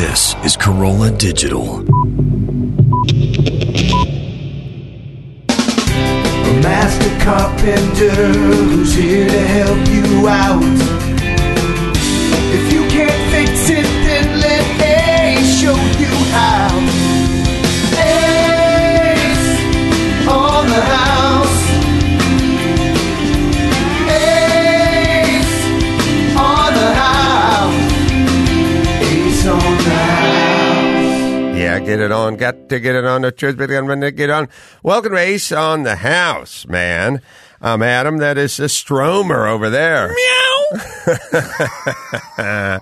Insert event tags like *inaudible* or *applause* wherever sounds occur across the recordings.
This is Carolla Digital. A master carpenter who's here to help you out. Get it on. Got to get it on. The truth, but I'm gonna get on. Welcome to Ace on the House, man. I'm Adam. That is a Stromer over there. Meow. *laughs*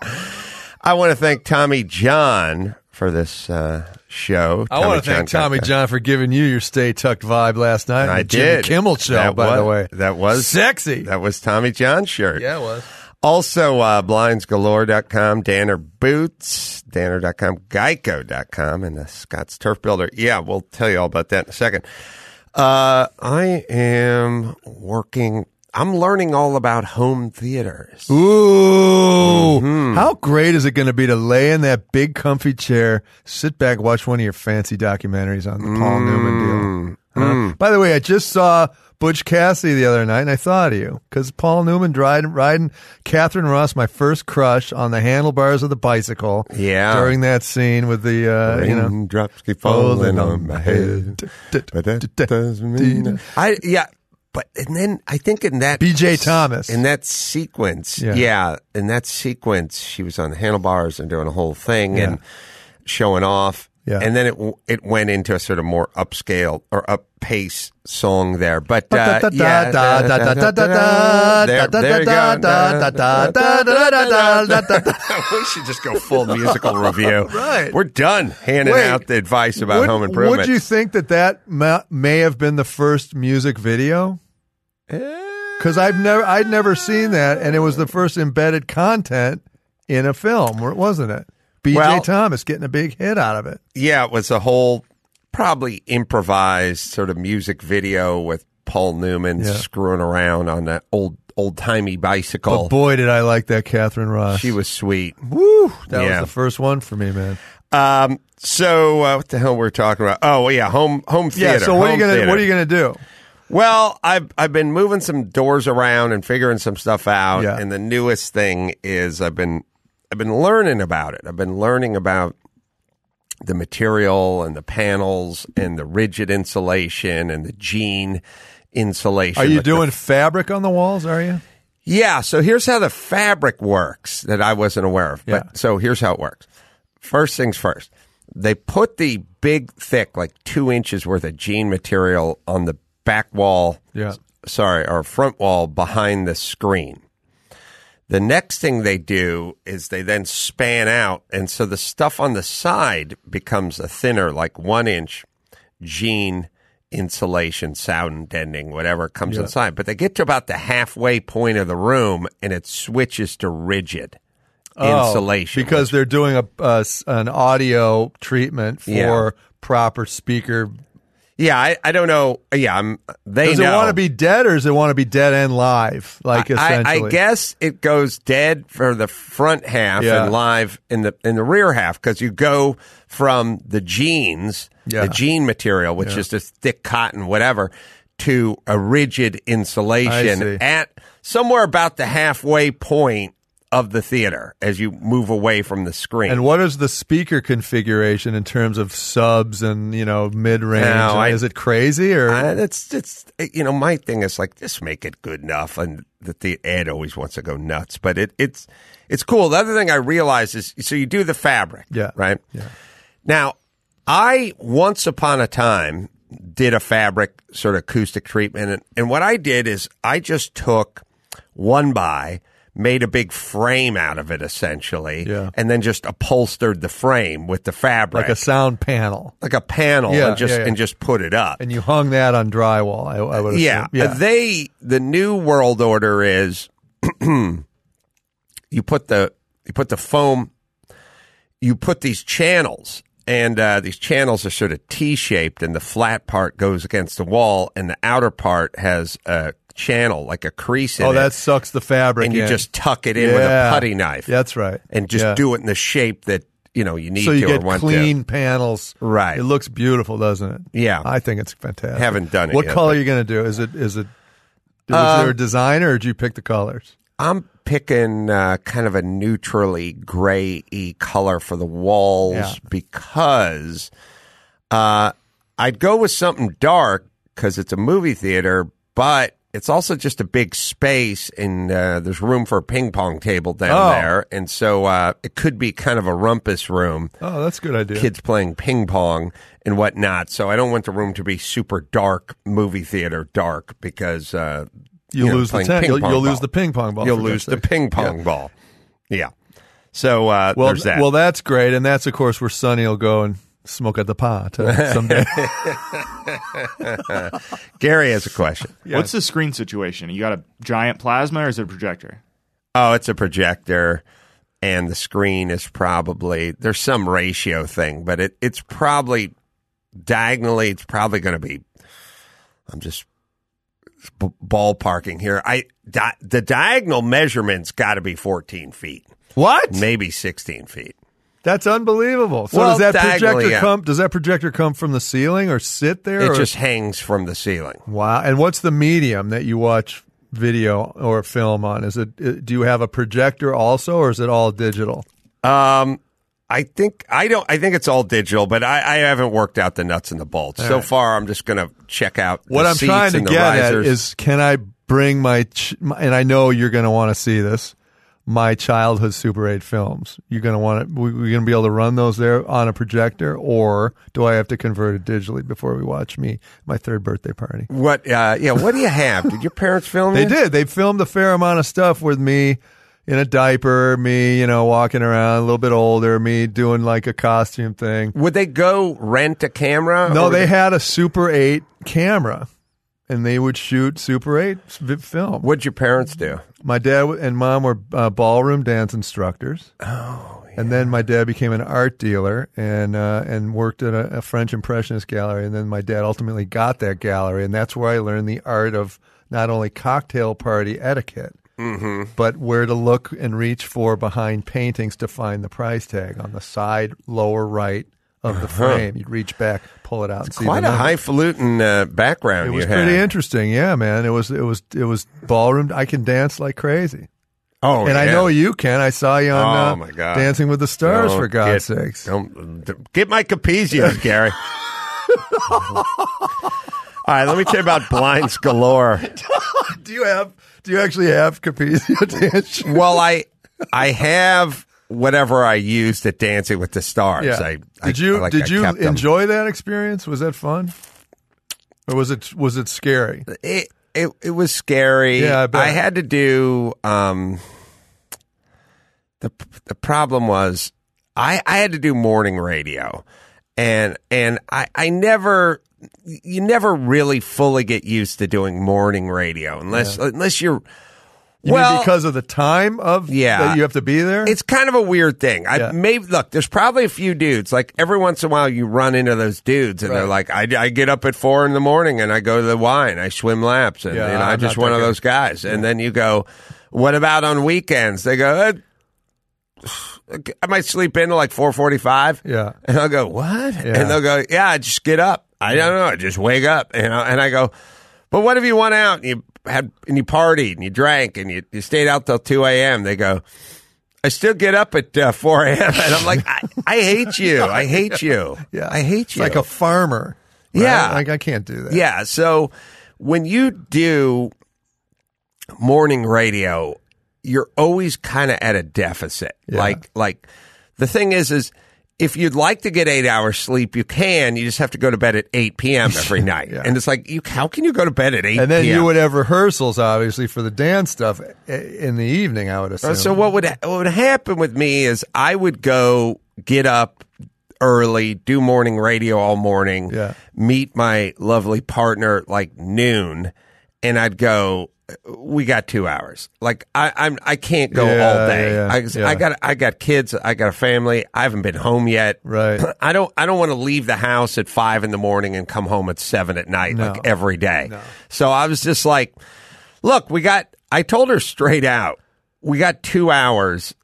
I want to thank Tommy John for this uh, show. I want to thank Tommy John for giving you your Stay Tucked vibe last night. I the Jimmy did. Kimmel show, That by was- the way. That was Sexy. That was Tommy John's shirt. yeah, it was. Also, uh, blindsgalore.com, Danner Boots, Danner.com, Geico.com, and the Scott's Turf Builder. Yeah, we'll tell you all about that in a second. Uh, I am working, I'm learning all about home theaters. Ooh. Mm-hmm. How great is it going to be to lay in that big comfy chair, sit back, watch one of your fancy documentaries on the Paul Mm. Newman deal? Huh? By the way, I just saw Butch Cassidy the other night and I thought of you because Paul Newman riding, riding Katharine Ross, my first crush, on the handlebars of the bicycle. Yeah. During that scene with the, uh, you know. Raindrops keep falling on my head. But that doesn't mean I, yeah. But and then I think in that B.J. Thomas. in that sequence, Yeah. yeah. in that sequence, she was on the handlebars and doing a whole thing and showing off. Yeah. and then it it went into a sort of more upscale or up pace song there. But uh, yeah, there, there you go. We should just go full musical review. Right. we're done handing Wait. out the advice about would, home improvement. Would you think that that ma- may have been the first music video? Because I've never, I'd never seen that, and it was the first embedded content in a film, wasn't it? B.J. Well- Thomas getting a big hit out of it. Yeah, it was a whole probably improvised sort of music video with Paul Newman Yeah. screwing around on that old old timey bicycle. But boy, did I like that Katharine Ross. she was sweet. woo. That Yeah. was the first one for me, man. Um, so uh, what the hell were we talking about? Oh, yeah, home home theater. yeah. So what are you gonna, theater. what are you gonna do? Well, I've I've been moving some doors around and figuring some stuff out. Yeah. And the newest thing is I've been I've been learning about it. I've been learning about the material and the panels and the rigid insulation and the jean insulation. Are you Like the- doing fabric on the walls? Are you? yeah. So here's how the fabric works that I wasn't aware of. Yeah. But so here's how it works. First things first. They put the big, thick, like two inches worth of jean material on the back wall. Yeah. Sorry, or front wall behind the screen. The next thing they do is they then span out, and so the stuff on the side becomes a thinner, like one inch jean insulation, sound deadening, whatever comes inside. But they get to about the halfway point of the room, and it switches to rigid oh, insulation. Oh, because they're doing a, an audio treatment for Yeah. proper speaker. Yeah, I, I don't know. Yeah, I'm. They Does know. it want to be dead or does it want to be dead and live? Like I, essentially, I guess it goes dead for the front half Yeah. and live in the in the rear half because you go from the jeans, Yeah. the jean material, which is just thick cotton, whatever, to a rigid insulation at somewhere about the halfway point of the theater as you move away from the screen. And what is the speaker configuration in terms of subs and you know mid range? Is it crazy or Uh, it's it's you know my thing is like just make it good enough, and the, the Ed always wants to go nuts, but it it's it's cool. The other thing I realize is so you do the fabric, Yeah. right? Yeah. Now, I once upon a time did a fabric sort of acoustic treatment, and, and what I did is I just took one by. Made a big frame out of it, essentially, Yeah. and then just upholstered the frame with the fabric, like a sound panel? like a panel, Yeah, and just yeah, yeah. and just put it up. And you hung that on drywall. I, I would assume. Yeah. yeah. They the new world order is *clears throat* you put the you put the foam you put these channels and uh, these channels are sort of T-shaped and the flat part goes against the wall and the outer part has a channel like a crease in oh, it that sucks the fabric. and you in. just tuck it in with a Yeah. putty knife That's right. and just Yeah. do it in the shape that you know you need so you to or get want clean panels. Right. It looks beautiful, doesn't it? Yeah. I think it's fantastic. Haven't done it What yet, color but- are you going to do? Is it is it was there a designer or did you pick the colors? to. I'm picking uh, kind of a neutrally gray y color for the walls Yeah. because uh, I'd go with something dark because it's a movie theater, but it's also just a big space and uh, there's room for a ping pong table down Oh. there, and so uh, it could be kind of a rumpus room. Oh, that's a good idea. kids playing ping pong and whatnot. So I don't want the room to be super dark, movie theater dark, because uh, You'll you know, lose the ping You'll, pong you'll ball. lose the ping pong ball. You'll lose the ping pong Yeah. ball. Yeah. So uh, Well, there's that. well, that's great, and that's of course where Sonny will go and smoke at the pot uh, *laughs* someday. *laughs* Gary has a question. What's the screen situation? You got a giant plasma or is it a projector? Oh, it's a projector, and the screen is probably there's some ratio thing, but it it's probably diagonally. It's probably going to be. I'm just b- ballparking here. I di- the diagonal measurement's got to be 14 feet, what? maybe 16 feet. That's unbelievable. So Well, does that projector yeah. come? Does that projector come from the ceiling or sit there? It or- just hangs from the ceiling. wow. And what's the medium that you watch video or film on? Is it? uh, Do you have a projector also, or is it all digital? Um, I think I don't. I think it's all digital, but I, I haven't worked out the nuts and the bolts so right. far. I'm just going to check out the What I'm trying to get at is, can I bring my, ch- my and I know you're going to want to see this, my childhood Super 8 films. You're going to want to, we, we're going to be able to run those there on a projector, or do I have to convert it digitally before we watch me my third birthday party? what? Uh, yeah. What do you have? Did your parents film They you? did. They filmed a fair amount of stuff with me in a diaper, me, you know, walking around a little bit older, me doing like a costume thing. Would they go rent a camera? No, would they had a Super 8 camera. And they would shoot Super 8 film. What'd your parents do? My dad and mom were uh, ballroom dance instructors. Oh, And then my dad became an art dealer and uh, and worked at a, a French Impressionist gallery. And then my dad ultimately got that gallery, and that's where I learned the art of not only cocktail party etiquette, but where to look and reach for behind paintings to find the price tag on the side lower right of the frame. You'd reach back, pull it out, and see Quite a highfalutin uh, background It was pretty had. interesting, yeah, man. It was it was it was ballroom. I can dance like crazy. Oh, And I know you can. I saw you on Oh, uh, my God. Dancing with the Stars, Don't for God's get- sakes. Don't, get my Capezios, Gary. *laughs* All right, let me tell you about blinds galore. *laughs* Do you have? Do you actually have shoes? Well, I I have whatever I used at Dancing with the Stars. Yeah. I, I- did you like did I you kept them. enjoy that experience? Was that fun, or was it was it scary? it? It it was scary. Yeah, I bet. had to do. Um, the the problem was I I had to do morning radio, and and I I never you never really fully get used to doing morning radio unless unless you're You well because of the time of Yeah. that you have to be there. It's kind of a weird thing. I Yeah. maybe look. There's probably a few dudes. Like every once in a while, you run into those dudes, and they're like, I, I get up at four in the morning and I go to the wine. I swim laps, and Yeah, you know, I'm I'm just one of those guys. And then you go, what about on weekends? They go, "Uh, *sighs* I might sleep in till like four forty five. Yeah. and I'll go, what? Yeah. And they'll go, yeah, I just get up. I don't know, I just wake up, you know. And I go, but what if you went out and you had and you partied and you drank and you, you stayed out till two a.m.? They go. I still get up at uh, 4 a.m. and I'm like, I, I hate you. I hate you. *laughs* yeah, I hate you. like a farmer. right? Yeah. like I can't do that. yeah. So when you do morning radio, you're always kind of at a deficit. Yeah. Like, like the thing is, is if you'd like to get eight hours sleep, you can. You just have to go to bed at 8 p.m. every *laughs* night. Yeah. And it's like, you, how can you go to bed at 8 And then p.m.? you would have rehearsals, obviously, for the dance stuff in the evening. I would assume. Uh, So what would what would happen with me is I would go get up early, do morning radio all morning, Yeah. meet my lovely partner like noon, and I'd go. We got two hours. Like I, I'm, I can't go Yeah, all day. yeah, I. I got, I got kids. I got a family. I haven't been home yet. Right. *clears throat* I don't, I don't want to leave the house at five in the morning and come home at seven at night, No. like every day. So I was just like, look, we got, I told her straight out, we got two hours.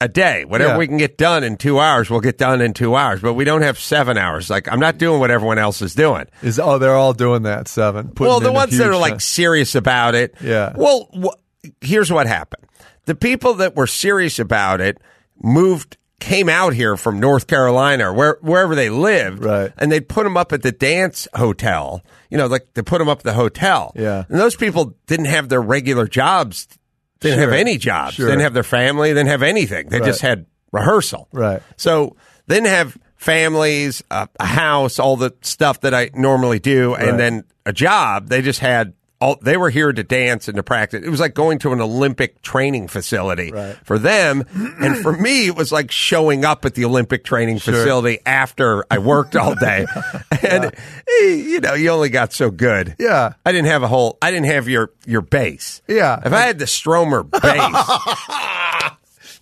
A day. Whatever Yeah. we can get done in two hours, we'll get done in two hours. But we don't have seven hours. Like I'm not doing what everyone else is doing. Is oh, they're all doing that seven. well, the ones that are like serious about it. Yeah. Well, wh- here's what happened: the people that were serious about it moved. Came out here from North Carolina where, wherever they lived, Right. And they'd put them up at the dance hotel. You know, like they put them up at the hotel. Yeah. And those people didn't have their regular jobs. Didn't Sure. have any jobs. Sure. Didn't have their family. They Didn't have anything. They just had rehearsal. Right. So they didn't have families, uh, a house, all the stuff that I normally do, Right. and then a job. They just had all. They were here to dance and to practice. It was like going to an Olympic training facility Right. for them, and for me, it was like showing up at the Olympic training facility after I worked all day. *laughs* *laughs* and eh, you know, you only got so good. Yeah. I didn't have a whole. I didn't have your your bass. Yeah. If I had the Stromer *laughs* bass.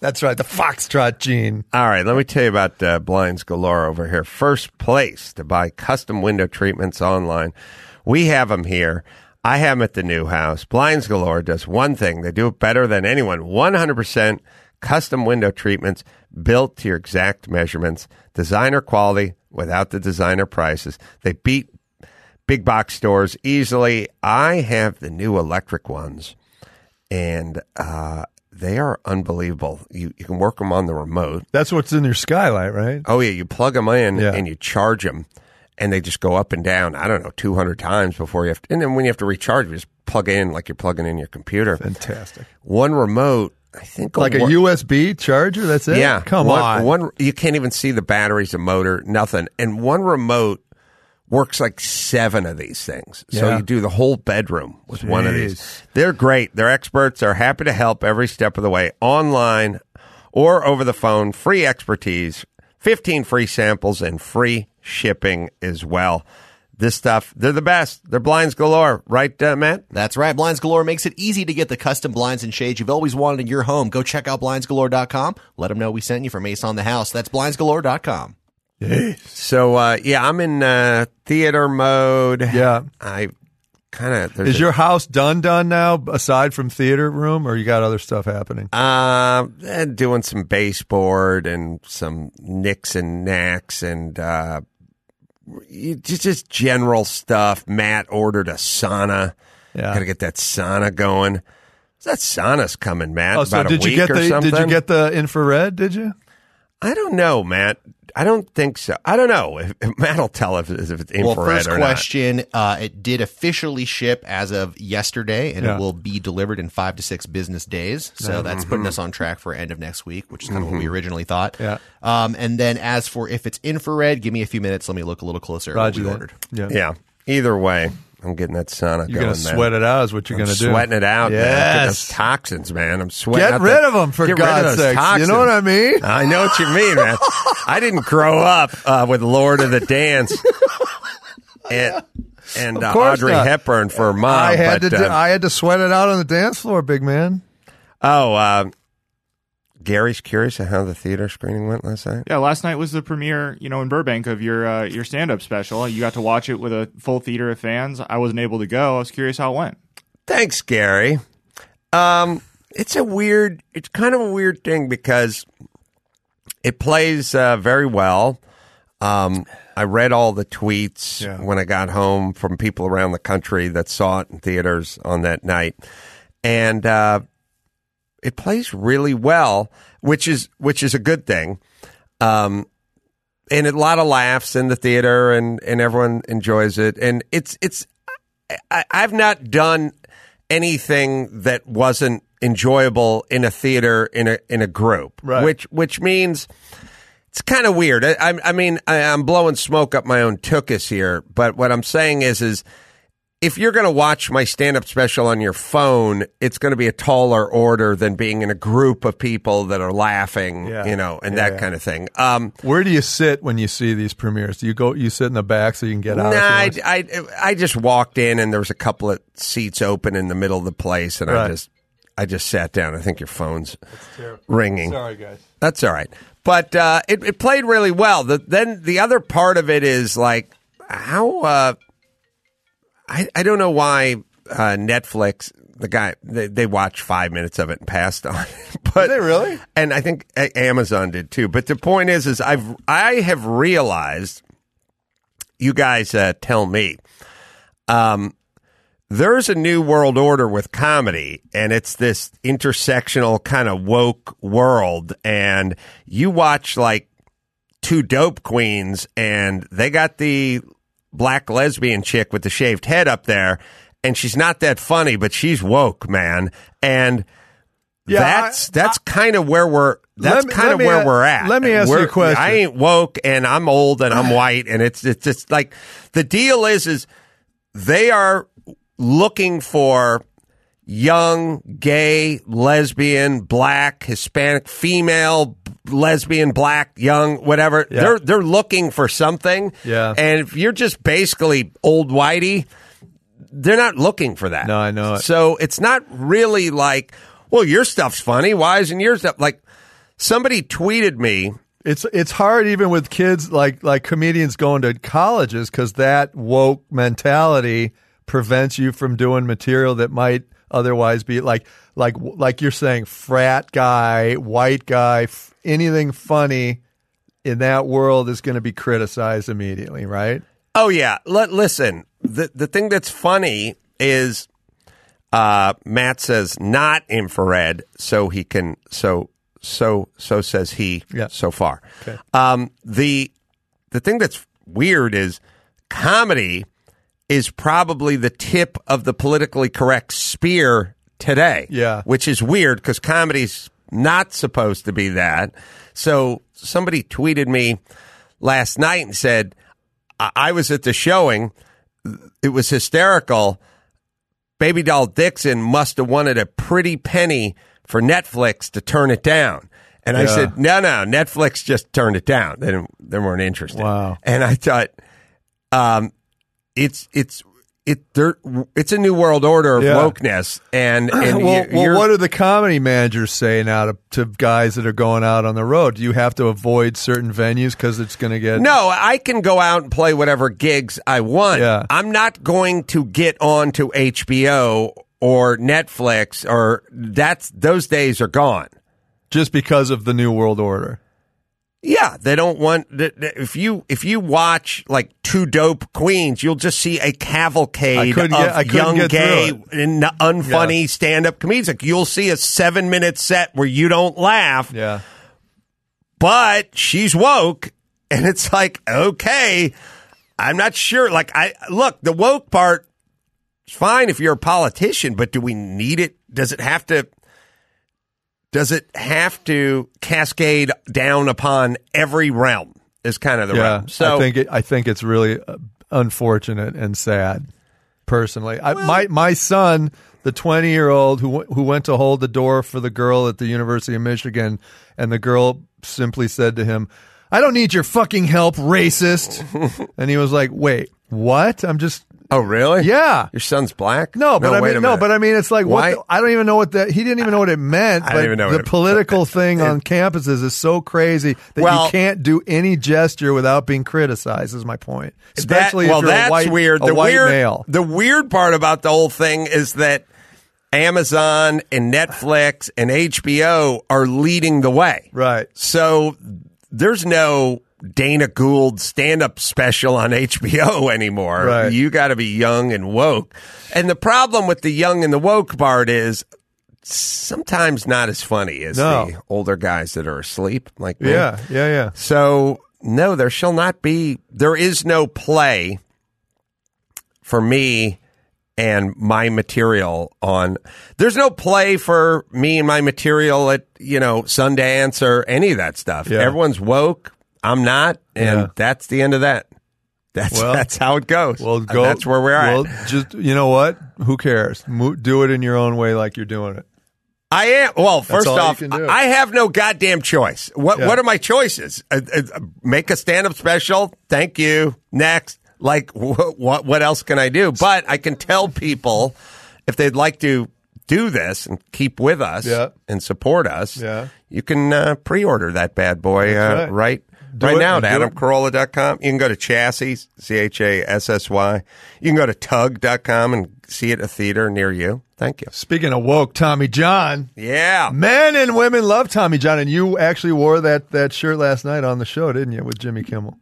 That's right. The foxtrot gene. All right, let me tell you about uh, Blinds Galore over here. First place to buy custom window treatments online. We have them here. I have them at the new house. Blinds Galore does one thing. They do it better than anyone. 100% custom window treatments built to your exact measurements. Designer quality without the designer prices. They beat big box stores easily. I have the new electric ones and uh, they are unbelievable. You you can work them on the remote. That's what's in your skylight, right? Oh yeah, you plug them in Yeah. and you charge them, and they just go up and down. I don't know, two hundred times before you have to. And then when you have to recharge, you just plug in like you're plugging in your computer. Fantastic. One remote, I think, Like a work- USB charger. That's it. Yeah, Come one, on. One you can't even see the batteries, the motor, nothing. And one remote works like seven of these things. So you do the whole bedroom with one of these. They're great. They're experts. They're happy to help every step of the way, online or over the phone. Free expertise, fifteen free samples, and free shipping as well. This stuff, they're the best. They're blinds galore, right, uh, Matt? That's right. Blinds Galore makes it easy to get the custom blinds and shades you've always wanted in your home. Go check out blindsgalore.com. Let them know we sent you from Ace on the House. That's blindsgalore.com. So uh, yeah, I'm in uh, theater mode. Yeah. I kind of Is your house done done now aside from theater room or you got other stuff happening? Uh, doing some baseboard and some nicks and knacks and uh, you- just just general stuff. Matt ordered a sauna. Yeah. Got to get that sauna going. That sauna's coming, Matt. Oh, so about a did you get the did you get the infrared, did you? I don't know, Matt. I don't think so. I don't know. If, if Matt will tell if, if it's infrared Well, first or question, uh, it did officially ship as of yesterday, and Yeah. it will be delivered in five to six business days. So that's putting us on track for end of next week, which is kind of what we originally thought. Yeah. Um, and then as for if it's infrared, give me a few minutes. Let me look a little closer at Roger what we that. ordered. Yeah. Yeah. Either way, I'm getting that sauna You're going. gonna man. sweat it out is what you're I'm gonna do. sweating it out. Man. Get Yes. those toxins, man. I'm sweating. Get out rid the- of them for get rid of God's sakes. You know what I mean? I know what you mean, man. *laughs* I didn't grow up uh, with Lord of the Dance and, and uh, Audrey not. Hepburn for mom. I had but, to uh, I had to sweat it out on the dance floor, big man. oh, uh, Gary's curious how the theater screening went last night. Yeah, last night was the premiere, you know, in Burbank of your uh, your stand up special. You got to watch it with a full theater of fans. I wasn't able to go. I was curious how it went. Thanks, Gary. Um, it's a weird, it's kind of a weird thing because it plays uh, very well. Um, I read all the tweets Yeah. when I got home from people around the country that saw it in theaters on that night, and uh, it plays really well, which is which is a good thing. Um, and a lot of laughs in the theater, and and everyone enjoys it, and it's it's I, I've not done anything that wasn't enjoyable in a theater in a in a group, Right. which which means it's kind of weird. I, I, I mean, I, I'm blowing smoke up my own tuchus here, but what I'm saying is, is if you're going to watch my stand-up special on your phone, it's going to be a taller order than being in a group of people that are laughing, Yeah. you know, and Yeah, that yeah. kind of thing. Um, Where do you sit when you see these premieres? Do you go? You sit in the back so you can get out. Nah, if you I. I, I just walked in and there was a couple of seats open in the middle of the place, and I just I just sat down. I think your phone's ringing. Sorry, guys. That's all right. But uh, it, it played really well. The, then the other part of it is like how uh, I I don't know why uh, Netflix the guy they, they watched five minutes of it and passed on. *laughs* but Did they really? And I think Amazon did too. But the point is, is I've I have realized. You guys uh, tell me. Um, there's a new world order with comedy, and it's this intersectional kind of woke world. And you watch like two dope queens, and they got the black lesbian chick with the shaved head up there, and she's not that funny, but she's woke, man. And Yeah, that's I- that's kind of where we're. That's kind of where a- we're at. let me ask you a question. I ain't woke, and I'm old, and I'm *sighs* white, and it's it's just like the deal is is they are looking for young, gay, lesbian, black, Hispanic, female, lesbian, black, young, whatever. Yeah. They're they're looking for something. Yeah. And if you're just basically old whitey, they're not looking for that. No, I know it. So it's not really like, well, your stuff's funny. Why isn't your stuff like? Somebody tweeted me. It's it's hard even with kids like like comedians going to colleges because that woke mentality prevents you from doing material that might otherwise be like like like you're saying frat guy, white guy, f- anything funny in that world is going to be criticized immediately, right? Oh yeah. Let listen. The the thing that's funny is uh, Matt says not infrared, so he can so so so says he Yeah. so far. Um, the the thing that's weird is comedy is probably the tip of the politically correct spear today. Yeah. Which is weird because comedy's not supposed to be that. So somebody tweeted me last night and said, I, I was at the showing. It was hysterical. Baby Doll Dixon must have wanted a pretty penny for Netflix to turn it down. And I said, no, no, Netflix just turned it down. They, didn't, they weren't interested. Wow. And I thought, um, it's, it's, it, there, it's a new world order of Yeah. wokeness. And, *clears throat* and well, you're, well, what do the comedy managers say now to, to guys that are going out on the road? Do you have to avoid certain venues because it's going to get No, I can go out and play whatever gigs I want. Yeah. I'm not going to get on to HBO or Netflix or that's those days are gone. just because of the new world order? Yeah, they don't want if you if you watch like two dope queens, you'll just see a cavalcade couldn't of get- young gay and unfunny stand up comedians. Like you'll see a seven minute set where you don't laugh, Yeah. but she's woke, and it's like okay, I'm not sure. Like I look the woke part is fine if you're a politician, but do we need it? Does it have to? Does it have to cascade down upon every realm? Is kind of the Yeah, realm. So I think it, I think it's really uh, unfortunate and sad. Personally, I, my my son, the twenty year old who who went to hold the door for the girl at the University of Michigan, and the girl simply said to him, "I don't need your fucking help, racist." *laughs* and he was like, "Wait, what? I'm just." Oh, really? Yeah. Your son's black? No, but I wait mean, no, minute. but I mean, it's like Why- what? The, I don't even know what that. He didn't even know what it meant. I but don't even know the what it- political *laughs* thing on campuses is so crazy that Well- you can't do any gesture without being criticized. Is my point. That- Especially well, if you're that's a white, weird. A the white weird, male. The weird part about the whole thing is that Amazon and Netflix and HBO are leading the way. Right. So there's no Dana Gould stand up special on HBO *laughs* anymore. Right. You got to be young and woke. And the problem with the young and the woke part is sometimes not as funny as No. the older guys that are asleep like me. Yeah, yeah, yeah. So no, there shall not be. There is no play for me and my material on. There's no play for me and my material at you know Sundance or any of that stuff. Yeah. Everyone's woke. I'm not, and Yeah. that's the end of that. That's Well- that's how it goes. Well, go. that's where we're well, at. Just you know what? Who cares? Mo- do it in your own way, like you're doing it. I am. Well, first off. I have no goddamn choice. What Yeah. What are my choices? Uh, uh, make a stand up special. Thank you. Next. Like *laughs* wh- what? What else can I do? But I can tell people if they'd like to do this and keep with us Yeah. and support us. Yeah. You can uh, pre-order that bad boy uh, That's right. Right it now at adamcarolla.com. You can go to chassis, C H A S S Y. You can go to tug.com and see it at a theater near you. Thank you. Speaking of woke, Tommy John. Yeah. Men and women love Tommy John, and you actually wore that, that shirt last night on the show, didn't you, with Jimmy Kimmel?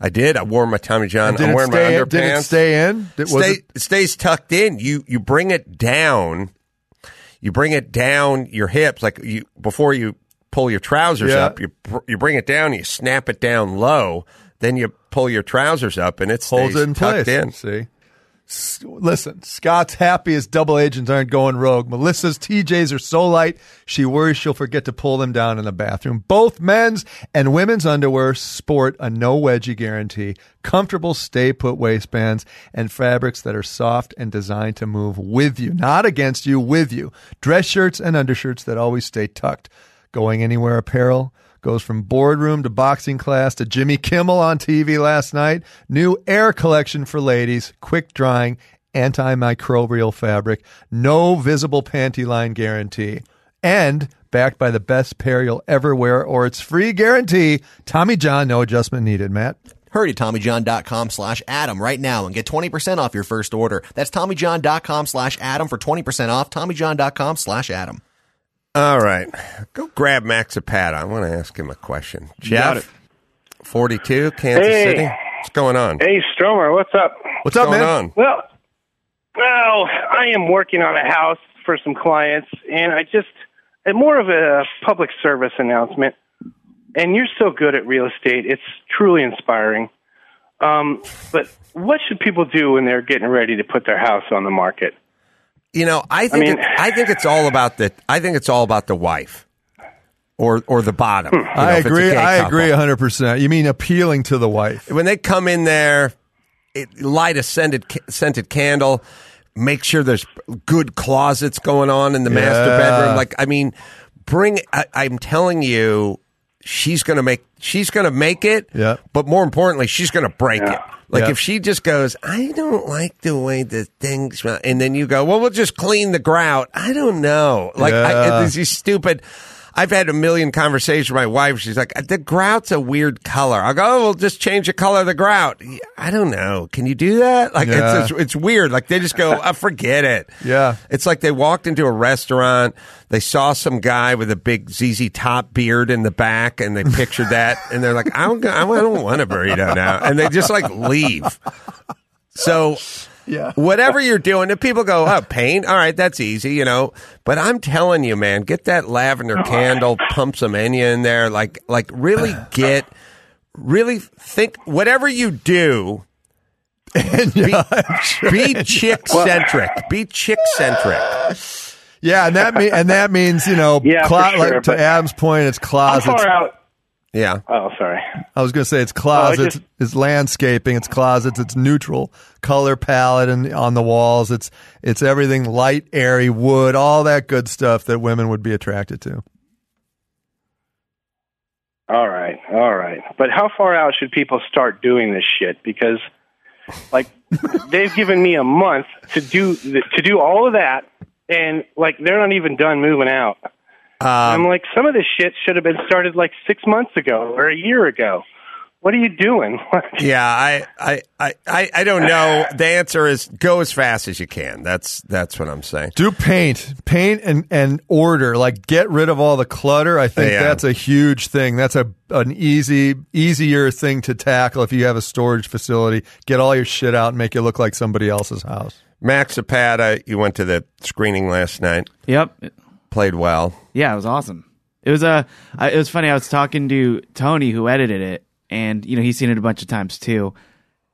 I did. I wore my Tommy John. I'm wearing stay? my in- Did it stay in? Did, was Stay, it- it stays tucked in. You you bring it down. You bring it down your hips like you before you pull your trousers Yeah. up. You you bring it down. You snap it down low. Then you pull your trousers up, and it stays holds it in tucked place. in. See. Listen, Scott's happy his double agents aren't going rogue. Melissa's TJs are so light, she worries she'll forget to pull them down in the bathroom. Both men's and women's underwear sport a no wedgie guarantee, comfortable stay put waistbands, and fabrics that are soft and designed to move with you, not against you, with you. Dress shirts and undershirts that always stay tucked. Going anywhere apparel goes from boardroom to boxing class to Jimmy Kimmel on TV last night. New Air collection for ladies, quick drying, antimicrobial fabric, no visible panty line guarantee, and backed by the best pair you'll ever wear or its free guarantee. Tommy John, no adjustment needed. Matt. Hurry to TommyJohn.com slash Adam right now and get 20% off your first order. That's TommyJohn.com slash Adam for 20% off. TommyJohn.com slash Adam. All right, go grab Max Zapata. I want to ask him a question. got Jeff, forty-two, Kansas Hey. City. What's going on? Hey, Stromer, what's up? What's up, going man? on? Well, well, I am working on a house for some clients, and I just uh, more of a public service announcement. And you're so good at real estate; it's truly inspiring. Um, but what should people do when they're getting ready to put their house on the market? You know, I think mean- it, I think it's all about the I think it's all about the wife or or the bottom. you hmm. know, I if it's agree. I couple. agree 100%. You mean appealing to the wife? When they come in there, it, light a scented scented candle. Make sure there's good closets going on in the master Yeah. bedroom. Like I mean, bring. I, I'm telling you, she's gonna make she's gonna make it. Yeah. But more importantly, she's gonna break it. Like Yeah. if she just goes, I don't like the way the things, smell, and then you go, well, we'll just clean the grout. I don't know. Like I, Yeah. this is stupid. I've had a million conversations with my wife. She's like, the grout's a weird color. I go, oh, we'll just change the color of the grout. I don't know. Can you do that? Like, Yeah. it's, it's, it's weird. Like, they just go, oh, forget it. Yeah. It's like they walked into a restaurant, they saw some guy with a big ZZ Top beard in the back, and they pictured that, and they're like, I don't, I don't want a burrito now. And they just like leave. So, Yeah. whatever you're doing, if people go, oh, paint, all right, that's easy, you know. But I'm telling you, man, get that lavender candle, pump some Enya in there, like, like really *sighs* get, really think, whatever you do, be, be chick centric, be chick centric. Yeah, and that mean, and that means you know, Yeah, clo- sure, like to Adam's point, it's How closets. far out? Yeah. Oh, sorry. I was going to say it's closets, just- it's landscaping, it's closets, it's neutral color palette and on the walls. It's it's everything light, airy, wood, all that good stuff that women would be attracted to. All right, all right. But how far out should people start doing this shit? Because, like, *laughs* they've given me a month to do to do all of that, and like they're not even done moving out. Um, I'm like, some of this shit should have been started like six months ago or a year ago. What are you doing? *laughs* Yeah, I, I, I, I, I don't *sighs* know. The answer is go as fast as you can. That's that's what I'm saying. Do paint, paint and and order. Like get rid of all the clutter. I think Yeah. that's a huge thing. That's a an easy easier thing to tackle if you have a storage facility. Get all your shit out and make it look like somebody else's house. Max Zapata, you went to the screening last night. Yep. Played well. Yeah, it was awesome. It was uh, it was funny. I was talking to Tony, who edited it, and you know he's seen it a bunch of times too.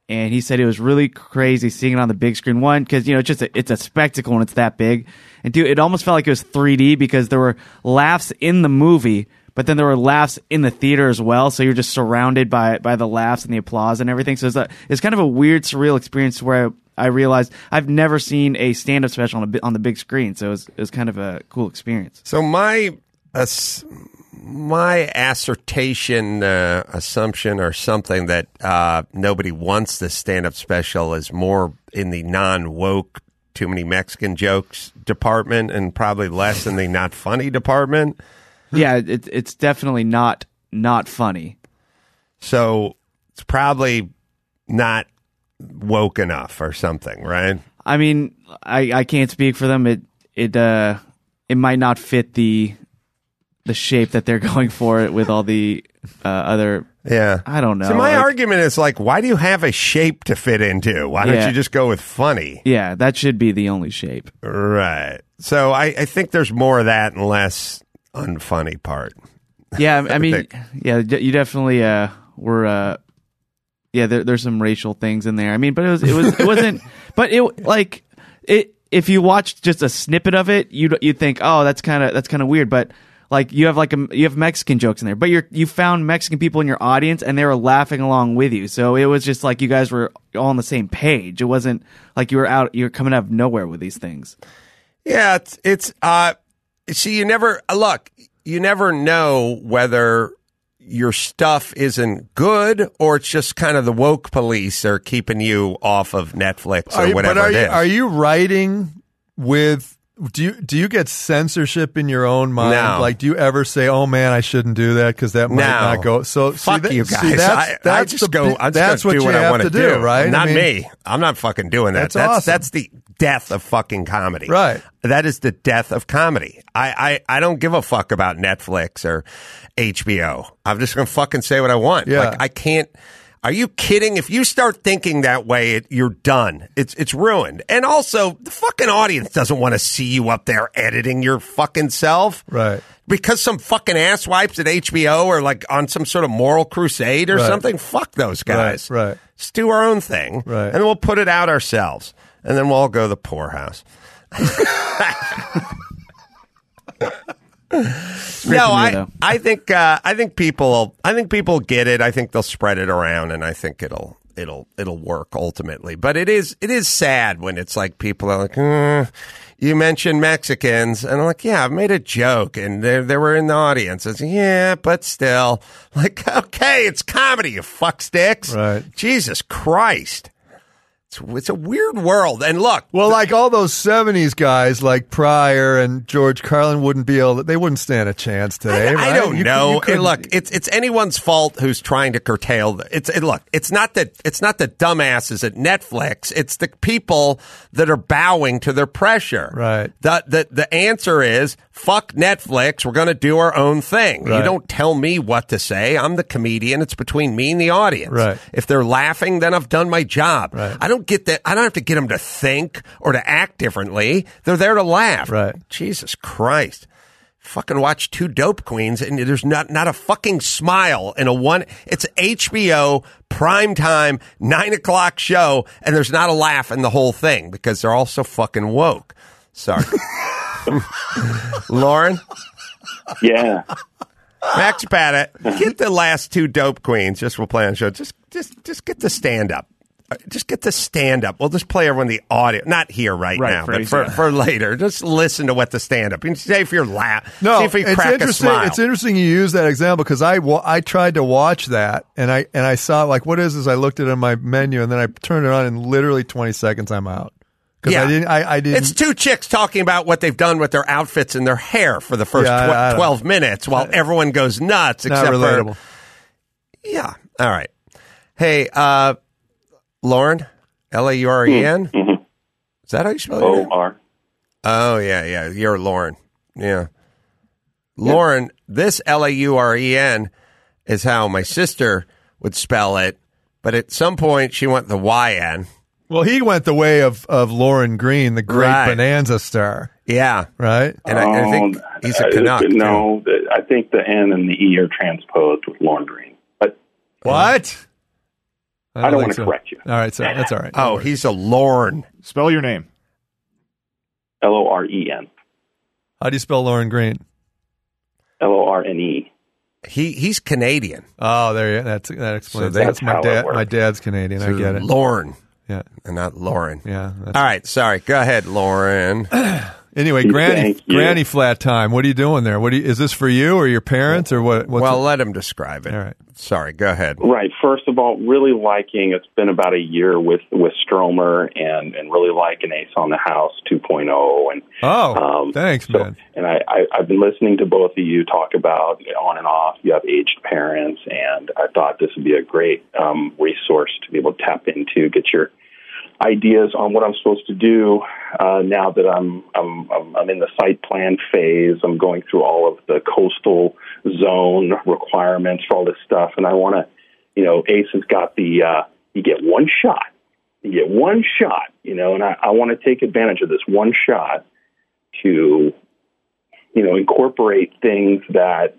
And he said it was really crazy seeing it on the big screen. One, because you know it's just a, it's a spectacle when it's that big, and two, it almost felt like it was 3D because there were laughs in the movie, but then there were laughs in the theater as well. So you're just surrounded by by the laughs and the applause and everything. So it's a, it's kind of a weird, surreal experience where I realized I've never seen a stand up special on a, on the big screen. So it was, it was kind of a cool experience. So my my assertion, uh, assumption, or something that uh, nobody wants this stand-up special is more in the non-woke, too many Mexican jokes department, and probably less in the not funny department. yeah, it, it's definitely not not funny. So it's probably not woke enough or something, right? I mean, I, I can't speak for them. It it uh it might not fit the the shape that they're *laughs* going for it with all the uh, other. Yeah. I don't know. So my like- argument is like, why do you have a shape to fit into? Why don't you just go with funny? Yeah, that should be the only shape. Right. So I, I think there's more of that and less unfunny part. Yeah, I *laughs* mean, think. yeah, you definitely uh were uh yeah, there, there's some racial things in there. I mean, but it was it was it wasn't *laughs* but it like it if you watched just a snippet of it, you'd you'd think, "Oh, that's kind of that's kind of weird." But like you have like a, you have Mexican jokes in there, but you're you found Mexican people in your audience and they were laughing along with you. So it was just like you guys were all on the same page. It wasn't like you were out you were coming out of nowhere with these things. Yeah, it's it's uh see you never uh, look, you never know whether your stuff isn't good or it's just kind of the woke police are keeping you off of Netflix or Are you, whatever are it you, are you writing with? Do you do you get censorship in your own mind? No. Like, do you ever say, "Oh man, I shouldn't do that" because that might No. not go? So see, Fuck that- you see, guys. that's, I, I just the go. I just that's what do you what have I want to do, right? I Not mean, me. I'm not fucking doing that. That's That's awesome. that's the death of fucking comedy. Right. That is the death of comedy. I, I, I don't give a fuck about Netflix or HBO. I'm just gonna fucking say what I want. Yeah. Like I can't. Are you kidding? If you start thinking that way, it, you're done. It's it's ruined. And also, the fucking audience doesn't want to see you up there editing your fucking self. Right. Because some fucking asswipes at HBO are like on some sort of moral crusade or Right. something. Fuck those guys. Right, right. Let's do our own thing. Right. And then we'll put it out ourselves. And then we'll all go to the poorhouse. *laughs* no, I, though. I think uh, I think people I think people get it. I think they'll spread it around, and I think it'll it'll it'll work ultimately. But it is it is sad when it's like people are like, "Uh, you mentioned Mexicans, and I'm like, yeah, I've made a joke, and they they were in the audience. It's yeah, but still, *laughs* like, okay, it's comedy, you fuck sticks. Right. Jesus Christ. It's, it's a weird world. And look, Well, like all those '70s guys, like Pryor and George Carlin, wouldn't be able. To, they wouldn't stand a chance today. I, I don't You- know. you look, it's it's anyone's fault who's trying to curtail. The, it's it, look, it's not that it's not the dumbasses at Netflix. It's the people that are bowing to their pressure. Right. The the the answer is fuck Netflix. We're going to do our own thing. You don't tell me what to say. I'm the comedian. It's between me and the audience. Right. If they're laughing, then I've done my job. Right. I don't get that. I don't have to get them to think or to act differently. They're there to laugh. Right. Jesus Christ. Fucking watch two dope queens and there's not not a fucking smile in a one it's HBO prime time nine o'clock show and there's not a laugh in the whole thing because they're all so fucking woke. Sorry. *laughs* Lauren, Yeah. Max Paddock, *laughs* get the last two dope queens. Just we'll play on the show. Just just just get the stand up. Uh, Just get the stand up. We'll just play everyone the audio, not here right, Right, now, but for, yeah. for later. Just listen to what the stand up. You can say if you're laugh. No, see if you it's crack a interesting. smile. It's interesting you use that example because I I tried to watch that and I and I saw like what is this? I looked at it on my menu and then I turned it on and literally twenty seconds I'm out Yeah. I didn't I, I didn't. It's two chicks talking about what they've done with their outfits and their hair for the first Yeah, tw- I don't- 12 minutes while everyone goes nuts except relatable. for. Yeah. All right. Hey, uh, Lauren, L A U R E N. Mhm. Is that how you spell it? O name? R. Oh, yeah, yeah. You're Lauren. Yeah. Lauren, this L A U R E N is how my sister would spell it, but at some point she went the Y N. well, he went the way of of Lorne Greene, the great Right. Bonanza star, Yeah. right? And I, I think Oh, he's a uh, Canuck. too. No, I think the N and the E are transposed with Lorne Greene. But What? I don't think wanna so. correct you. All right, so *laughs* that's all right. Oh, he's a Lauren. Spell your name. L O R E N. How do you spell Lorne Greene? L O R N E. He he's Canadian. Oh, there you. That's that explains. So that's that's my how it dad. works. My dad's Canadian. I get it. Lauren, Yeah, and not Lauren. yeah. That's, All right, sorry. Go ahead, Lauren. *clears throat* Anyway, Granny Granny flat time. What are you doing there? What do you, is this for you or your parents or what? What's well, it- let him describe it. All right. Sorry, go ahead. Right. First of all, really liking. It's been about a year with with Stromer, and and really liking Ace on the House 2.0, and oh, um, thanks, so- man. And I, I I've been listening to both of you talk about on and off. You have aged parents, and I thought this would be a great um, resource to be able to tap into, get your ideas on what I'm supposed to do uh, now that I'm, I'm I'm in the site plan phase. I'm going through all of the coastal zone requirements for all this stuff, and I want to, you know, Ace has got the uh, you get one shot, you get one shot, you know, and I, I want to take advantage of this one shot to, you know, incorporate things that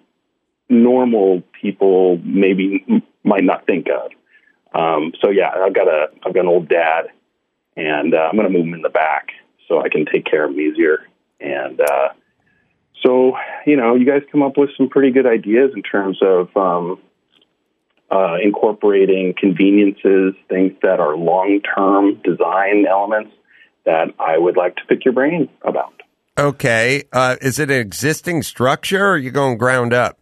normal people maybe might not think of. Um, so yeah, I've got a I've got an old dad, and uh, I'm going to move them in the back so I can take care of him easier. And uh, so you know, you guys come up with some pretty good ideas in terms of um, uh, incorporating conveniences, things that are long term design elements that I would like to pick your brain about. Okay. Uh, is it an existing structure or are you going ground up?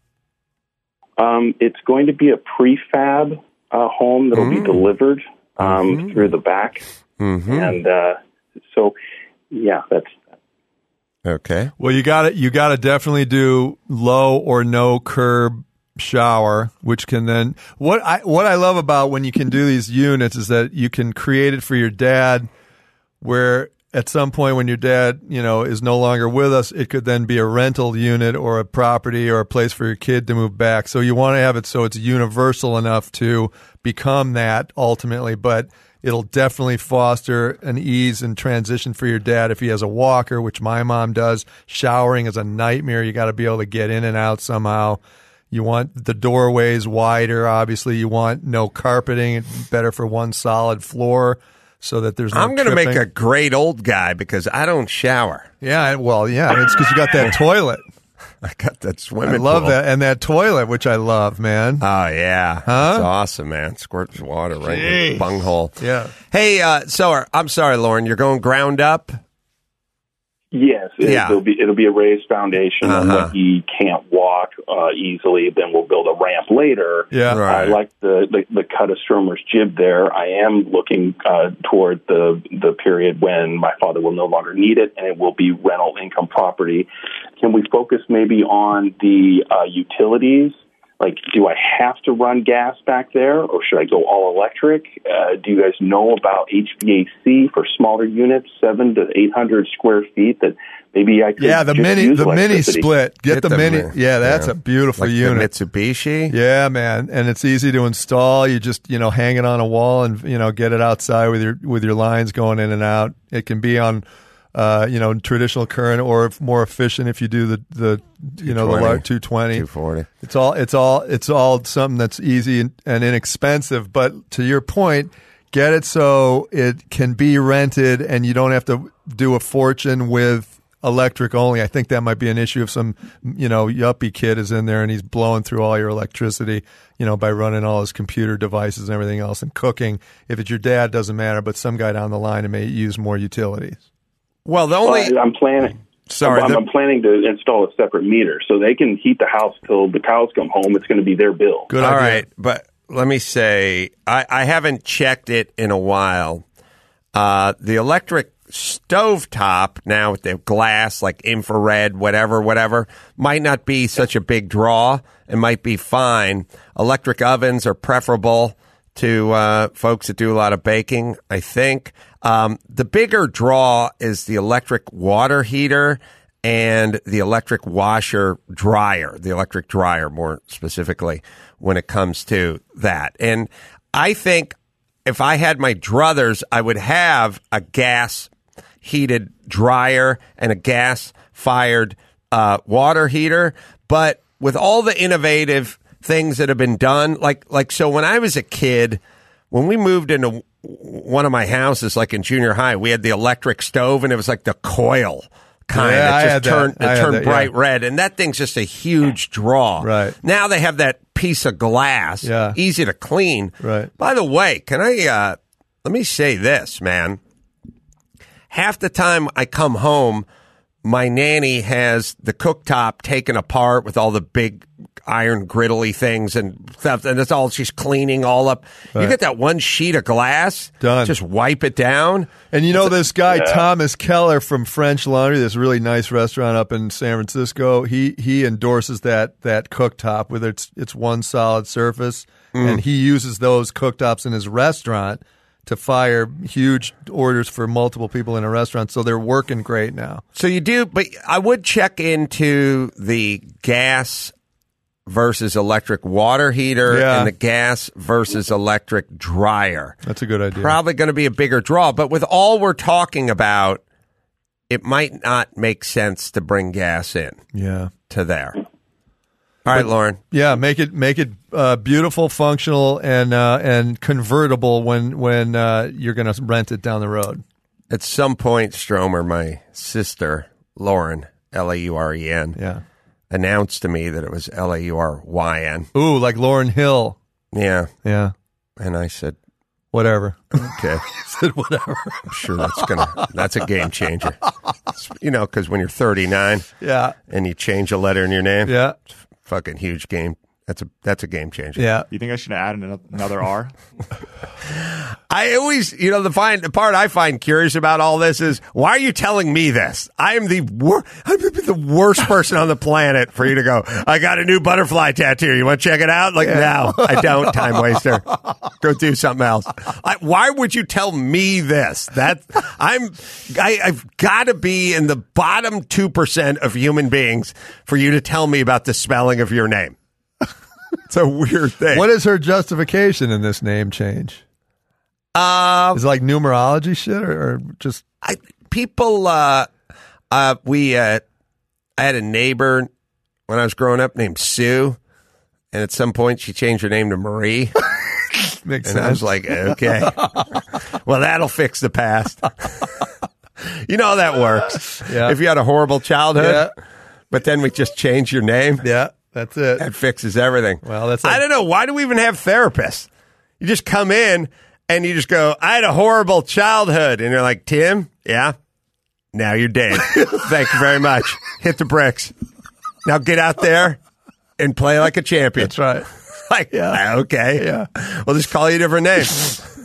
Um, it's going to be a prefab uh, home that'll be delivered um, through the back, Mm-hmm. and uh, so yeah, that's Okay. Well, you got to you got to definitely do low or no curb shower, which can then what I what I love about when you can do these units is that you can create it for your dad, where at some point when your dad you know is no longer with us, it could then be a rental unit or a property or a place for your kid to move back. So you want to have it so it's universal enough to become that ultimately, but it'll definitely foster an ease and transition for your dad if he has a walker, which my mom does. Showering is a nightmare. You got to be able to get in and out somehow. You want the doorways wider. Obviously, you want no carpeting. Better for one solid floor so that there's no I'm going to make a great old guy because I don't shower. Yeah, well, yeah, it's because you got that *laughs* toilet. *laughs* I got that swimming I love pool. that. And that toilet, which I love, man. Oh yeah, Huh? That's awesome, man. Squirts water right in Jeez. the bunghole. Yeah. Hey, uh, so I'm sorry, Lauren. You're going ground up. yes, it, Yeah. it'll be it'll be a raised foundation, and Uh-huh. when he can't walk uh, easily, then we'll build a ramp later. Yeah. Right. I like the, the the cut of Stromer's jib there. I am looking uh, toward the the period when my father will no longer need it, and it will be rental income property. Can we focus maybe on the uh, utilities? Like, do I have to run gas back there, or should I go all electric? Uh, do you guys know about HVAC for smaller units, seven to eight hundred square feet? That maybe I could Yeah, the mini use the mini electricity? split. Get, Get the, the mini. mi- yeah, that's yeah. a beautiful Like unit. the Mitsubishi. Yeah, man, and it's easy to install. You just you know hang it on a wall and you know get it outside with your with your lines going in and out. It can be on, uh, you know, traditional current or more efficient if you do the the you know the 220. large two twenty. 240. It's all it's all it's all something that's easy and, and inexpensive. But to your point, get it so it can be rented and you don't have to do a fortune with electric only. I think that might be an issue if some you know yuppie kid is in there and he's blowing through all your electricity, you know, by running all his computer devices and everything else and cooking. If it's your dad, doesn't matter. But some guy down the line it may use more utilities. Well, the Well, only I'm planning. sorry, I'm, the- I'm planning to install a separate meter so they can heat the house till the cows come home. It's going to be their bill. Good All idea. right, but let me say I, I haven't checked it in a while. Uh, the electric stovetop now with the glass, like infrared, whatever, whatever, might not be such a big draw. It might be fine. Electric ovens are preferable to uh, folks that do a lot of baking. I think um, the bigger draw is the electric water heater and the electric washer dryer, the electric dryer more specifically when it comes to that. And I think if I had my druthers, I would have a gas heated dryer and a gas fired uh, water heater. But with all the innovative things that have been done, like like so when I was a kid, when we moved into one of my houses, like in junior high, we had the electric stove and it was like the coil kind. Yeah, it just that. turned it turned that, yeah. bright red, and that thing's just a huge draw. Right. now, they have that piece of glass, Yeah. easy to clean. Right. By the way, can I uh, let me say this, man? Half the time I come home, my nanny has the cooktop taken apart with all the big iron griddly things and stuff, and that's all she's cleaning all up. You get that one sheet of glass, Done. Just wipe it down. And you know this guy Thomas Keller from French Laundry, this really nice restaurant up in San Francisco. He he endorses that that cooktop with its its one solid surface, Mm. and he uses those cooktops in his restaurant to fire huge orders for multiple people in a restaurant. So they're working great now. So you do, but I would check into the gas versus electric water heater Yeah. and the gas versus electric dryer. That's a good idea. Probably going to be a bigger draw, but with all we're talking about, it might not make sense to bring gas in yeah. to there. All right, Lauren. Yeah, make it make it uh, beautiful, functional, and uh, and convertible when when uh, you're going to rent it down the road. At some point, Stromer, my sister, Lauren, L A U R E N, Yeah. announced to me that it was L A U R Y N. Ooh, like Lauryn Hill. Yeah. Yeah. And I said, Whatever. okay. *laughs* Said whatever. I'm sure that's gonna that's a game changer. *laughs* You know, because when you're 39 Yeah. and you change a letter in your name, Yeah. Fucking huge game. That's a that's a game changer. Yeah. You think I should add another R? *laughs* I always, you know, the find the part I find curious about all this is why are you telling me this? I am the wor- I'm the worst person on the planet for you to go. I got a new butterfly tattoo. You want to check it out? Like, no, I don't. *laughs* Time waster. Go do something else. I, why would you tell me this? That I'm, I, I've got to be in the bottom two percent of human beings for you to tell me about the spelling of your name. It's a weird thing. What is her justification in this name change? Uh, Is it like numerology shit or, or just I people uh uh we uh I had a neighbor when I was growing up named Sue and at some point she changed her name to Marie *laughs* makes and sense? I was like okay *laughs* well that'll fix the past you know how that works Yeah. if you had a horrible childhood Yeah. but then we just change your name yeah, that's it. that fixes everything Well, that's I like- don't know why do we even have therapists you just come in and you just go I had a horrible childhood and you're like Tim yeah now you're dead. *laughs* Thank you very much. Hit the bricks. Now get out there and play like a champion. That's right. *laughs* Like, Yeah. okay. Yeah. We'll just call you a different name. *laughs*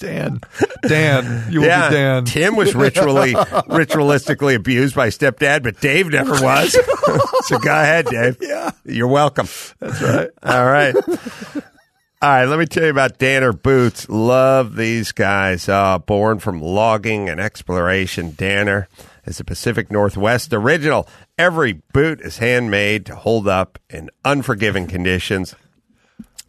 Dan. Dan. You will yeah. be Dan. Tim was ritually, *laughs* ritualistically abused by stepdad, but Dave never was. *laughs* so go ahead, Dave. Yeah. You're welcome. That's right. All right. All right, let me tell you about Danner Boots. Love these guys. Uh, born from logging and exploration, Danner is a Pacific Northwest original. Every boot is handmade to hold up in unforgiving conditions.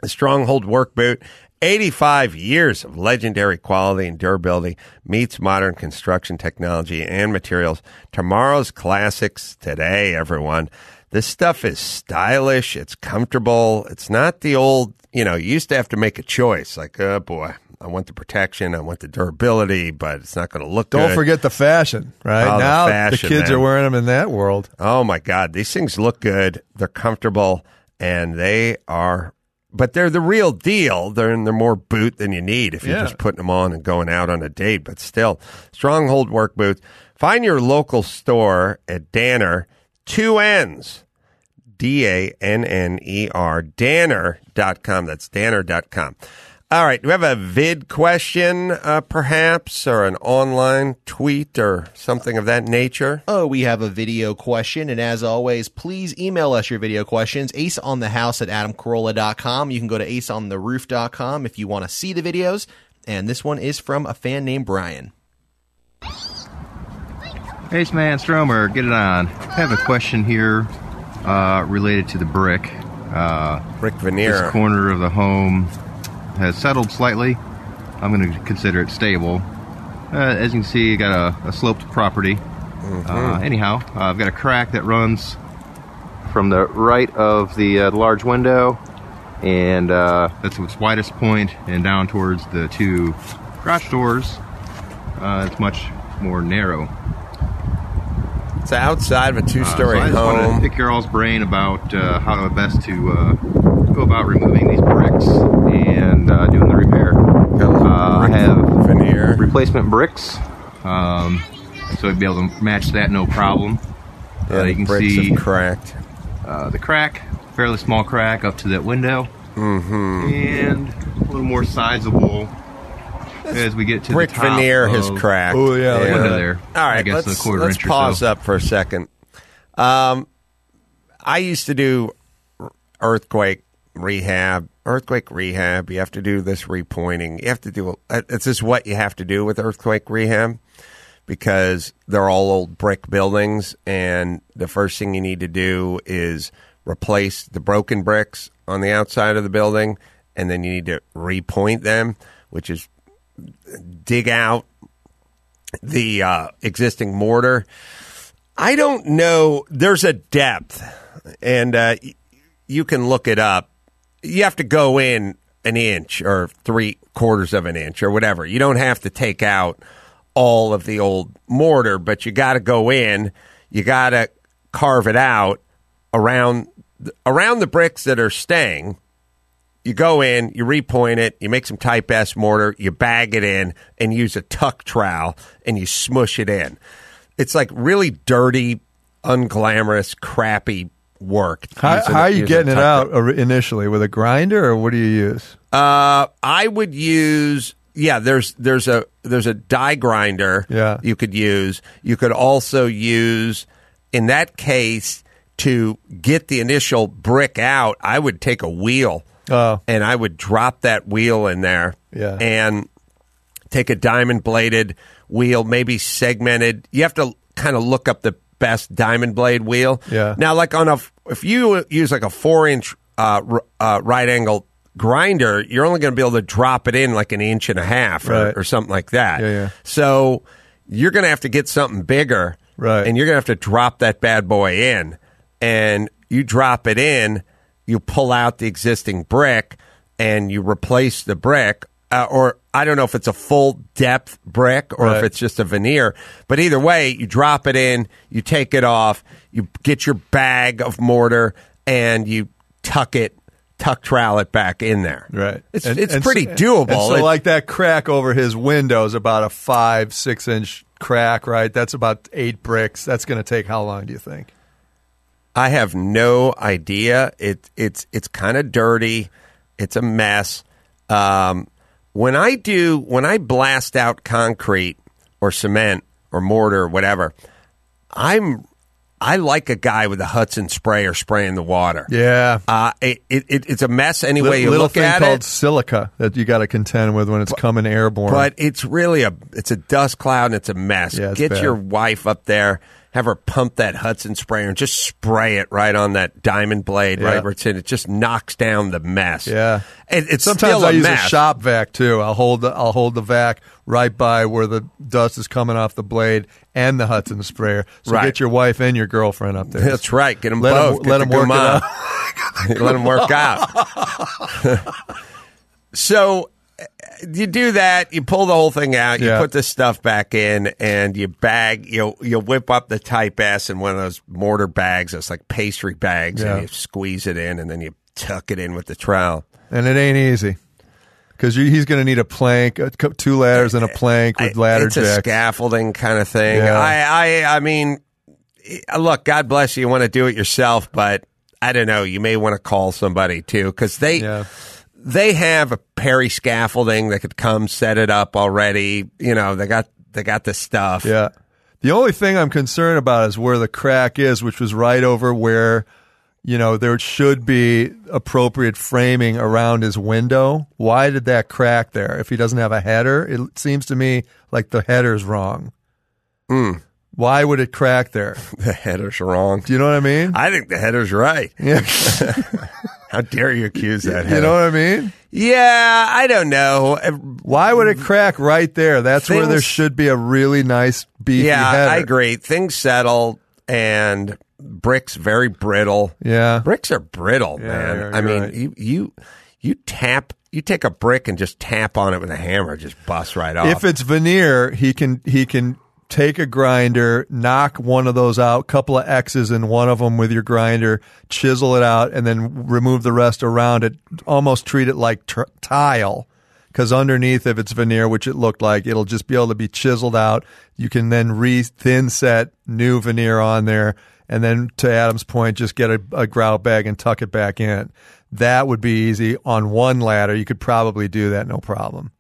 A Stronghold work boot, 85 years of legendary quality and durability meets modern construction technology and materials. Tomorrow's classics today, everyone. This stuff is stylish. It's comfortable. It's not the old, you know, you used to have to make a choice like, oh boy, I want the protection. I want the durability, but it's not going to look Don't good. forget the fashion, right? Oh, the now fashion, the kids man. are wearing them in that world. Oh my God, these things look good. They're comfortable, and they are, but they're the real deal. They're they're more boot than you need if you're Yeah. just putting them on and going out on a date. But still, Stronghold work boots. Find your local store at Danner. Two N's. D A N N E R, Danner.com. That's Danner.com. All right. Do we have a vid question, uh, perhaps, or an online tweet or something of that nature? Oh, we have a video question, and as always, please email us your video questions. Ace on the house at adamcarolla.com. You can go to aceontheroof.com if you want to see the videos. And this one is from a fan named Brian. Ace Man Stromer, get it on. I have a question here uh, related to the brick. Uh, Brick veneer. This corner of the home has settled slightly. I'm going to consider it stable. Uh, as you can see, you got a, a sloped property. Uh, anyhow, uh, I've got a crack that runs from the right of the, uh, the large window, and uh, that's its widest point, and down towards the two garage doors, uh, it's much more narrow. It's outside of a two-story Uh, so I just home. to pick your all's brain about uh, how to best to uh, go about removing these bricks and uh, doing the repair. Uh, I have veneer. Replacement bricks, um, so I'd be able to match that no problem. Uh, Yeah, you can bricks see have cracked. uh, the crack, fairly small crack up to that window, Mm-hmm. and a little more sizable as we get to Brick the top veneer of has cracked. Oh, yeah, the look at window there. All right, I guess let's, a quarter let's inch pause so. up for a second. Um, I used to do earthquake rehab. Earthquake rehab. You have to do this repointing. You have to do. It's just what you have to do with earthquake rehab because they're all old brick buildings, and the first thing you need to do is replace the broken bricks on the outside of the building, and then you need to repoint them, which is dig out the uh, existing mortar. I don't know. There's a depth, and uh, you can look it up. You have to go in an inch or three quarters of an inch or whatever. You don't have to take out all of the old mortar, but you got to go in. You got to carve it out around around the bricks that are staying you go in, you repoint it, you make some type S mortar, you bag it in, and use a tuck trowel and you smush it in. It's like really dirty, unglamorous, crappy work. How, how are you getting it out initially with a grinder, or what do you use? uh, I would use yeah. There's there's a there's a die grinder. Yeah. you could use. You could also use in that case to get the initial brick out. I would take a wheel. Oh. and I would drop that wheel in there. Yeah. and take a diamond bladed wheel, maybe segmented. You have to kind of look up the best diamond blade wheel. Yeah. Now, like on a, if you use like a four inch uh, r- uh, right angle grinder, you're only going to be able to drop it in like an inch and a half or, Right. or something like that. Yeah, yeah. So you're going to have to get something bigger. Right. And you're going to have to drop that bad boy in. And you drop it in, you pull out the existing brick and you replace the brick. Uh, or I don't know if it's a full depth brick or if it's just a veneer. But either way, you drop it in, you take it off, you get your bag of mortar, and you tuck it, tuck trowel it back in there. Right. It's And- it's and pretty so- doable. so, It- like that crack over his window is about a five, six inch crack, right? That's about eight bricks. That's going to take how long, do you think? I have no idea. It it's it's kind of dirty. It's a mess. Um, when I do when I blast out concrete or cement or mortar or whatever, I'm I like a guy with a Hudson sprayer spraying the water. Yeah. Uh, it, it, it it's a mess any Li- way you little look thing at called it. silica that you got to contend with when it's coming airborne. But it's really a it's a dust cloud and it's a mess. Yeah, it's Get bad. your wife up there, have her pump that Hudson sprayer and just spray it right on that diamond blade Yeah. right where it's in. It just knocks down the mess. yeah, It, it's sometimes I a use mess. a shop vac too. I'll hold the I'll hold the vac right by where the dust is coming off the blade and the Hudson sprayer. So Right. get your wife and your girlfriend up there. That's right. Get them Let both. let Get 'em the *laughs* *laughs* work out. let them work out. so you do that. You pull the whole thing out. You Yeah. put the stuff back in, and you bag. You you whip up the Type S in one of those mortar bags. It's like pastry bags, Yeah. and you squeeze it in, and then you tuck it in with the trowel. and it ain't easy because he's going to need a plank, two ladders, and a plank with ladder it's a scaffolding kind of thing. Yeah. I, I, I mean, eh, look, God bless you. You want to do it yourself, but I don't know. You may want to call somebody too because they. They have a Perry scaffolding that could come set it up already. You know, they got they got the stuff. Yeah. The only thing I'm concerned about is where the crack is, which was right over where, you know, there should be appropriate framing around his window. Why did that crack there? If he doesn't have a header, it seems to me like the header's wrong. Hmm. Why would it crack there? *laughs* The header's wrong. Do you know what I mean? I think the header's right. Yeah. *laughs* *laughs* How dare you accuse that? you know what I mean? Yeah, I don't know. Why would it crack right there? That's where there should be a really nice beefy Yeah, header. I agree. Things settle and bricks very brittle. Yeah. Bricks are brittle, Yeah, man. I mean, right. you you you tap you take a brick and just tap on it with a hammer, just bust right off. If it's veneer, he can he can take a grinder, knock one of those out, couple of X's in one of them with your grinder, chisel it out, and then remove the rest around it. Almost treat it like tr- tile, because underneath, if it's veneer, which it looked like, it'll just be able to be chiseled out. You can then re thin set new veneer on there. and then to Adam's point, just get a, a grout bag and tuck it back in. That would be easy on one ladder. You could probably do that, no problem.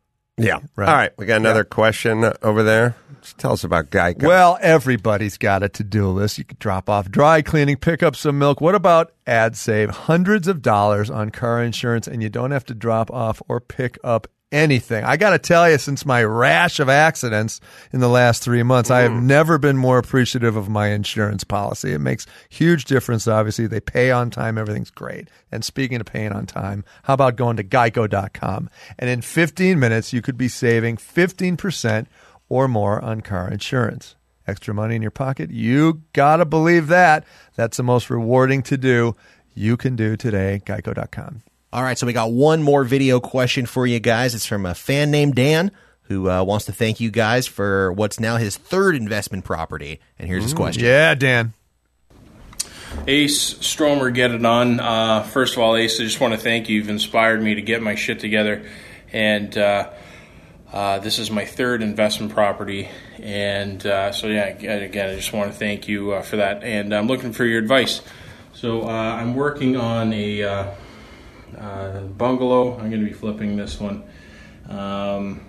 Yeah. Right. All right. We got another question uh, over there. Just tell us about Geico. Well, everybody's got a to-do list. You could drop off dry cleaning, pick up some milk. What about ad save? Hundreds of dollars on car insurance, and you don't have to drop off or pick up anything. I got to tell you, since my rash of accidents in the last three months, I have mm. never been more appreciative of my insurance policy. It makes huge difference. Obviously, they pay on time. Everything's great. And speaking of paying on time, how about going to geico.com? And in 15 minutes, you could be saving 15% or more on car insurance. Extra money in your pocket? You got to believe that. That's the most rewarding to do you can do today. Geico.com. All right, so we got one more video question for you guys. It's from a fan named Dan who uh, wants to thank you guys for what's now his third investment property. And here's his question. Yeah, Dan. Ace Stromer, get it on. Uh, first of all, Ace, I just want to thank you. You've inspired me to get my shit together, and uh, uh, this is my third investment property. And uh, so, yeah, again, I just want to thank you uh, for that. And I'm looking for your advice. So, uh, I'm working on a uh, bungalow. I'm going to be flipping this one. Um,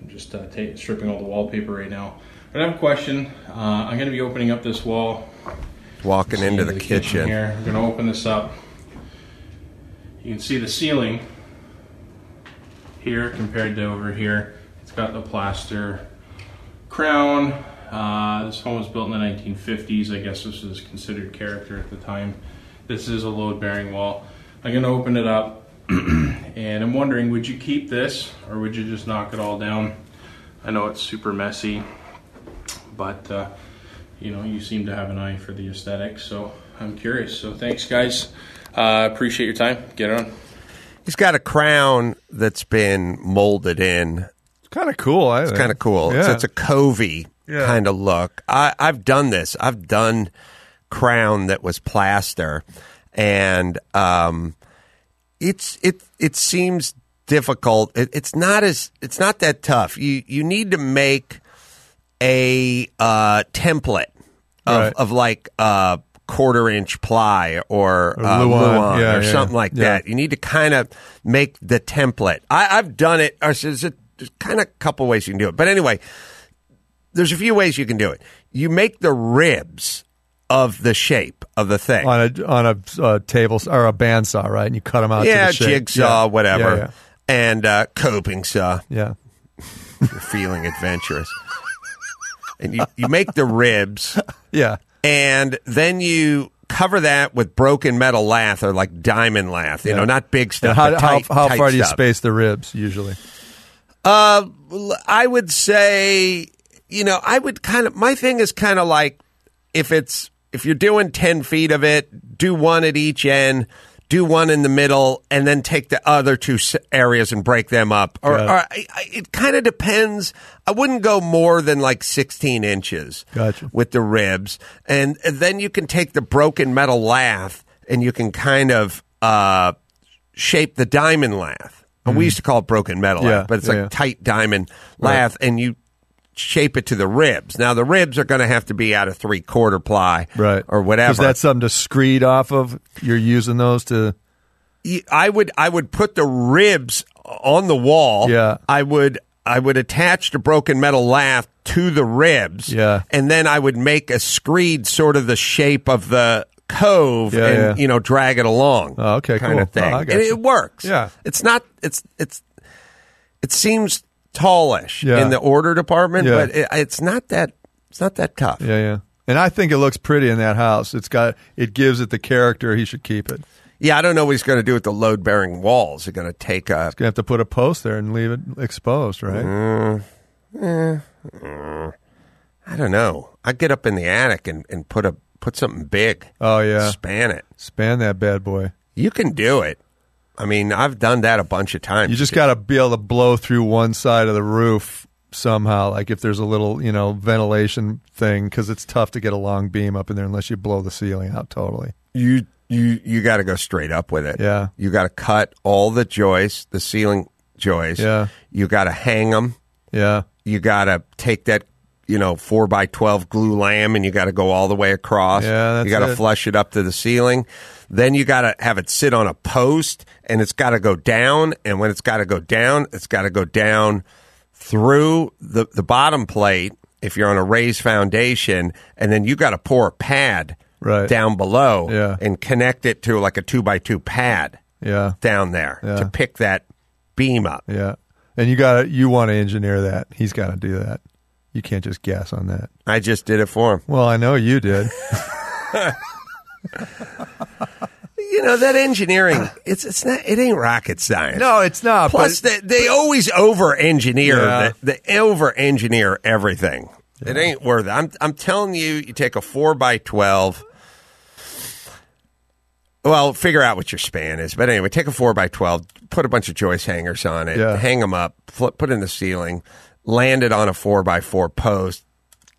I'm just uh, stripping all the wallpaper right now. But I have a question. Uh, I'm going to be opening up this wall Walking into the, the kitchen. here. I'm going to open this up. You can see the ceiling here compared to over here. It's got the plaster crown. Uh, this home was built in the 1950s. I guess this was considered character at the time. This is a load-bearing wall. I'm going to open it up, *clears throat* and I'm wondering, would you keep this or would you just knock it all down? I know it's super messy, but uh, you know, you seem to have an eye for the aesthetics, so I'm curious. So thanks, guys. Uh, appreciate your time. Get on. He's got a crown that's been molded in. It's kind of cool. I It's kind of cool. It's, Yeah. it's a covey Yeah. kind of look. I, I've done this. I've done crown that was plaster, and um, it's it it seems difficult. It, it's not as it's not that tough. You you need to make a uh, template of Right. of like uh, quarter inch ply or, Or uh, Luan. Luan Yeah, or yeah, something like yeah. that. You need to kind of make the template. I, I've done it. Or There's a there's kind of a couple ways you can do it. But anyway, there's a few ways you can do it. You make the ribs of the shape of the thing. on a on a uh, table or a bandsaw, right? And you cut them out. yeah, to the jigsaw, Yeah. whatever. Yeah, And uh, coping saw. yeah. You're feeling adventurous. and you, you make the ribs, *laughs* yeah, and then you cover that with broken metal lath or like diamond lath. You Yeah. know, not big stuff. how but how, how tight far do you space the ribs usually? Uh, I would say, you know, I would kind of. My thing is kind of like if it's if you're doing ten feet of it, do one at each end, do one in the middle, and then take the other two areas and break them up. Or, it. or I, I, it kind of depends. I wouldn't go more than like sixteen inches. Gotcha. With the ribs, and, and then you can take the broken metal lath and you can kind of uh, shape the diamond lath. And We used to call it broken metal Mm-hmm. Yeah, lath, but it's yeah, like yeah. tight diamond Right. lath, and you shape it to the ribs. Now the ribs are going to have to be out of three quarter ply, Right. or whatever. Is that something to screed off of? You're using those to. I would I would put the ribs on the wall. Yeah. I would I would attach the broken metal lath to the ribs. Yeah. and then I would make a screed sort of the shape of the cove Yeah, and yeah. you know drag it along. Oh, okay, kind cool. of thing. Oh, it works. Yeah. it's not it's it's it seems tallish Yeah. in the order department, Yeah. but it, it's not that it's not that tough. Yeah, yeah. And I think it looks pretty in that house. It's got it gives it the character. He should keep it. Yeah, I don't know what he's going to do with the load bearing walls. He's going to take a Gonna have to put a post there and leave it exposed, right? Mm, eh, mm, I don't know. I get up in the attic and, and put a put something big. Oh yeah, Span it. span that bad boy. You can do it. I mean, I've done that a bunch of times. You just got to be able to blow through one side of the roof somehow. Like if there's a little, you know, ventilation thing, because it's tough to get a long beam up in there unless you blow the ceiling out totally. you you you got to go straight up with it. Yeah. You got to cut all the joists, the ceiling joists. Yeah. You got to hang them. Yeah, You got to take that you know four by twelve glulam, and you got to go all the way across. Yeah, that's you got to flush it up to the ceiling. Then you got to have it sit on a post, and it's got to go down. And when it's got to go down, it's got to go down through the the bottom plate. If you're on a raised foundation, and then you got to pour a pad Right. down below Yeah. and connect it to like a two by two pad Yeah. down there Yeah. to pick that beam up. Yeah. And you got to you want to engineer that. He's got to do that. You can't just guess on that. I just did it for him. Well, I know you did. *laughs* You know that engineering, it's it's not it ain't rocket science. no, it's not. Plus, they, they always over engineer. Yeah. They over engineer everything. It ain't worth it. I'm I'm telling you, you take a four by twelve. Well, figure out what your span is. But anyway, take a four by twelve, put a bunch of joist hangers on it, Yeah. hang them up, flip, put in the ceiling, land it on a four by four post.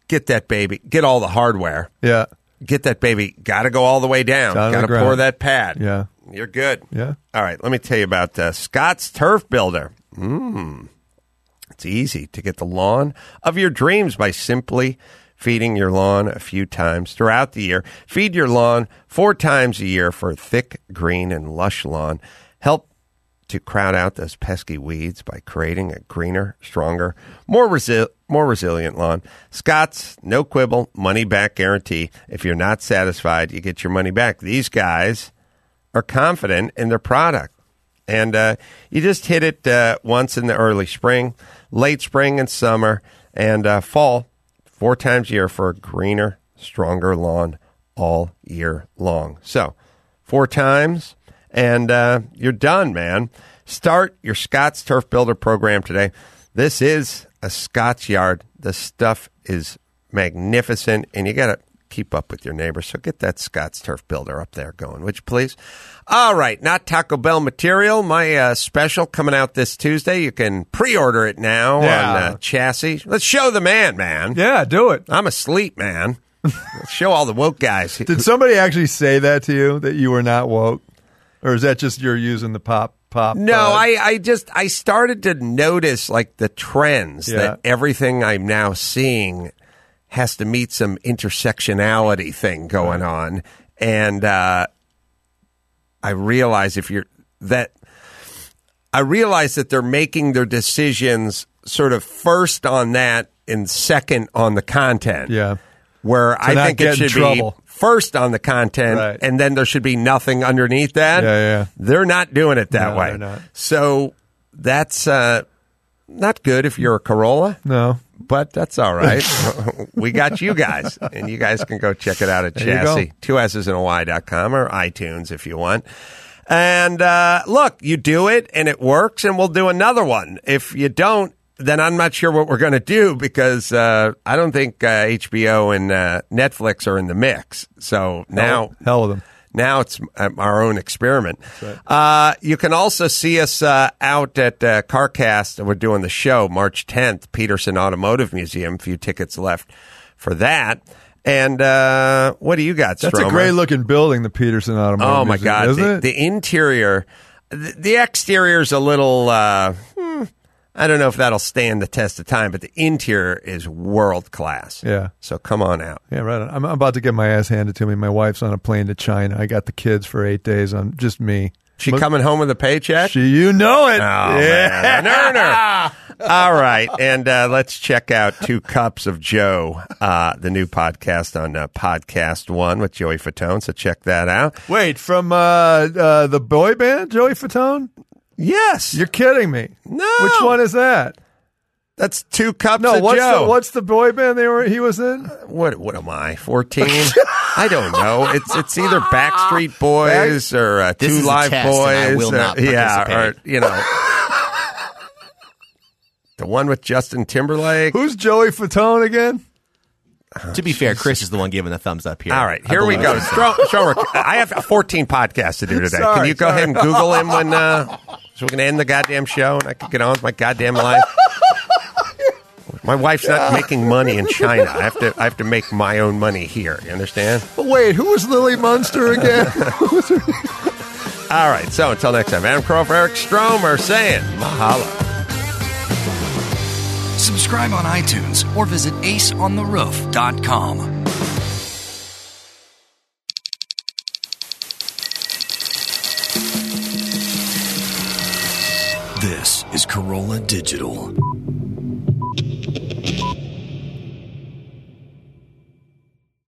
Get that baby. Get all the hardware. yeah, Get that baby. Got to go all the way down. Got to pour that pad. Yeah. you're good. yeah. All right, let me tell you about uh, Scotts Turf Builder. Mm. It's easy to get the lawn of your dreams by simply feeding your lawn a few times throughout the year. Feed your lawn four times a year for a thick, green, and lush lawn. To crowd out those pesky weeds by creating a greener, stronger, more resi- more resilient lawn. Scott's no quibble, money back guarantee. If you're not satisfied, you get your money back. These guys are confident in their product. And uh, you just hit it uh, once in the early spring, late spring and summer, and uh, fall, four times a year for a greener, stronger lawn all year long. So, four times, and uh, you're done, man. Start your Scotts Turf Builder program today. This is a Scott's yard. The stuff is magnificent, and you got to keep up with your neighbors. So get that Scotts Turf Builder up there going, would you please? All right, not Taco Bell material. My uh, special coming out this Tuesday. You can pre-order it now Yeah. on uh, Chassy. Let's show the man, man. Yeah, do it. I'm asleep, man. *laughs* Let's show all the woke guys. Did somebody actually say that to you that you were not woke, or is that just you're using the pop pop? No, uh, I, I just I started to notice like the trends Yeah. that everything I'm now seeing has to meet some intersectionality thing going on, and uh, I realize if you're that I realize that they're making their decisions sort of first on that and second on the content. Yeah. Where I think it should trouble. be first on the content Right. and then there should be nothing underneath that. Yeah, yeah. They're not doing it that No, way. So that's uh, not good if you're a Carolla, No. but that's all right. *laughs* we got you guys, and you guys can go check it out at There. Chassy, two S's and a Y.com or iTunes if you want. And uh, look, you do it and it works, and we'll do another one. If you don't, then I'm not sure what we're going to do because uh, I don't think uh, HBO and uh, Netflix are in the mix. So now, hell, hell with them. now it's uh, our own experiment. Uh, you can also see us uh, out at uh, CarCast. We're doing the show March 10th, Petersen Automotive Museum. A few tickets left for that. And uh, what do you got, That's a great looking building, the Petersen Automotive. Oh my Museum, God! isn't The, it? the interior, the, the exterior's a little. Uh, hmm, I don't know if that'll stand the test of time, but the interior is world class. Yeah. So come on out. yeah, right. On. I'm about to get my ass handed to me. My wife's on a plane to China. I got the kids for eight days on just me. She coming home with a paycheck? She, you know it. Oh, yeah. man. An earner. *laughs* All right. And uh, let's check out Two Cups of Joe, uh, the new podcast on uh, Podcast One with Joey Fatone. So check that out. Wait, from uh, uh, the boy band, Joey Fatone? Yes. You're kidding me. no. Which one is that? That's Two Cups No, of what's Joe. the what's the boy band they were he was in? what what am I? Fourteen? I don't know. It's it's either Backstreet *laughs* Boys or uh, Two is a Live test, and I Boys. will or- yeah, or you know, the one with Justin Timberlake. Who's Joey Fatone again? To be fair, Chris is the one giving the thumbs up here. All right, here we go. him. Stro- Stromer, I have 14 podcasts to do *laughs* today. can you go sorry. ahead and Google him when uh, so we can end the goddamn show and I can get on with my goddamn life? My wife's not making money in China. I have to. I have to make my own money here. You understand? But wait, who was Lily Munster again? *laughs* All right. So until next time, Adam Carolla for Eric Stromer saying mahalo. Subscribe on iTunes or visit aceontheroof.com. is Carolla Digital.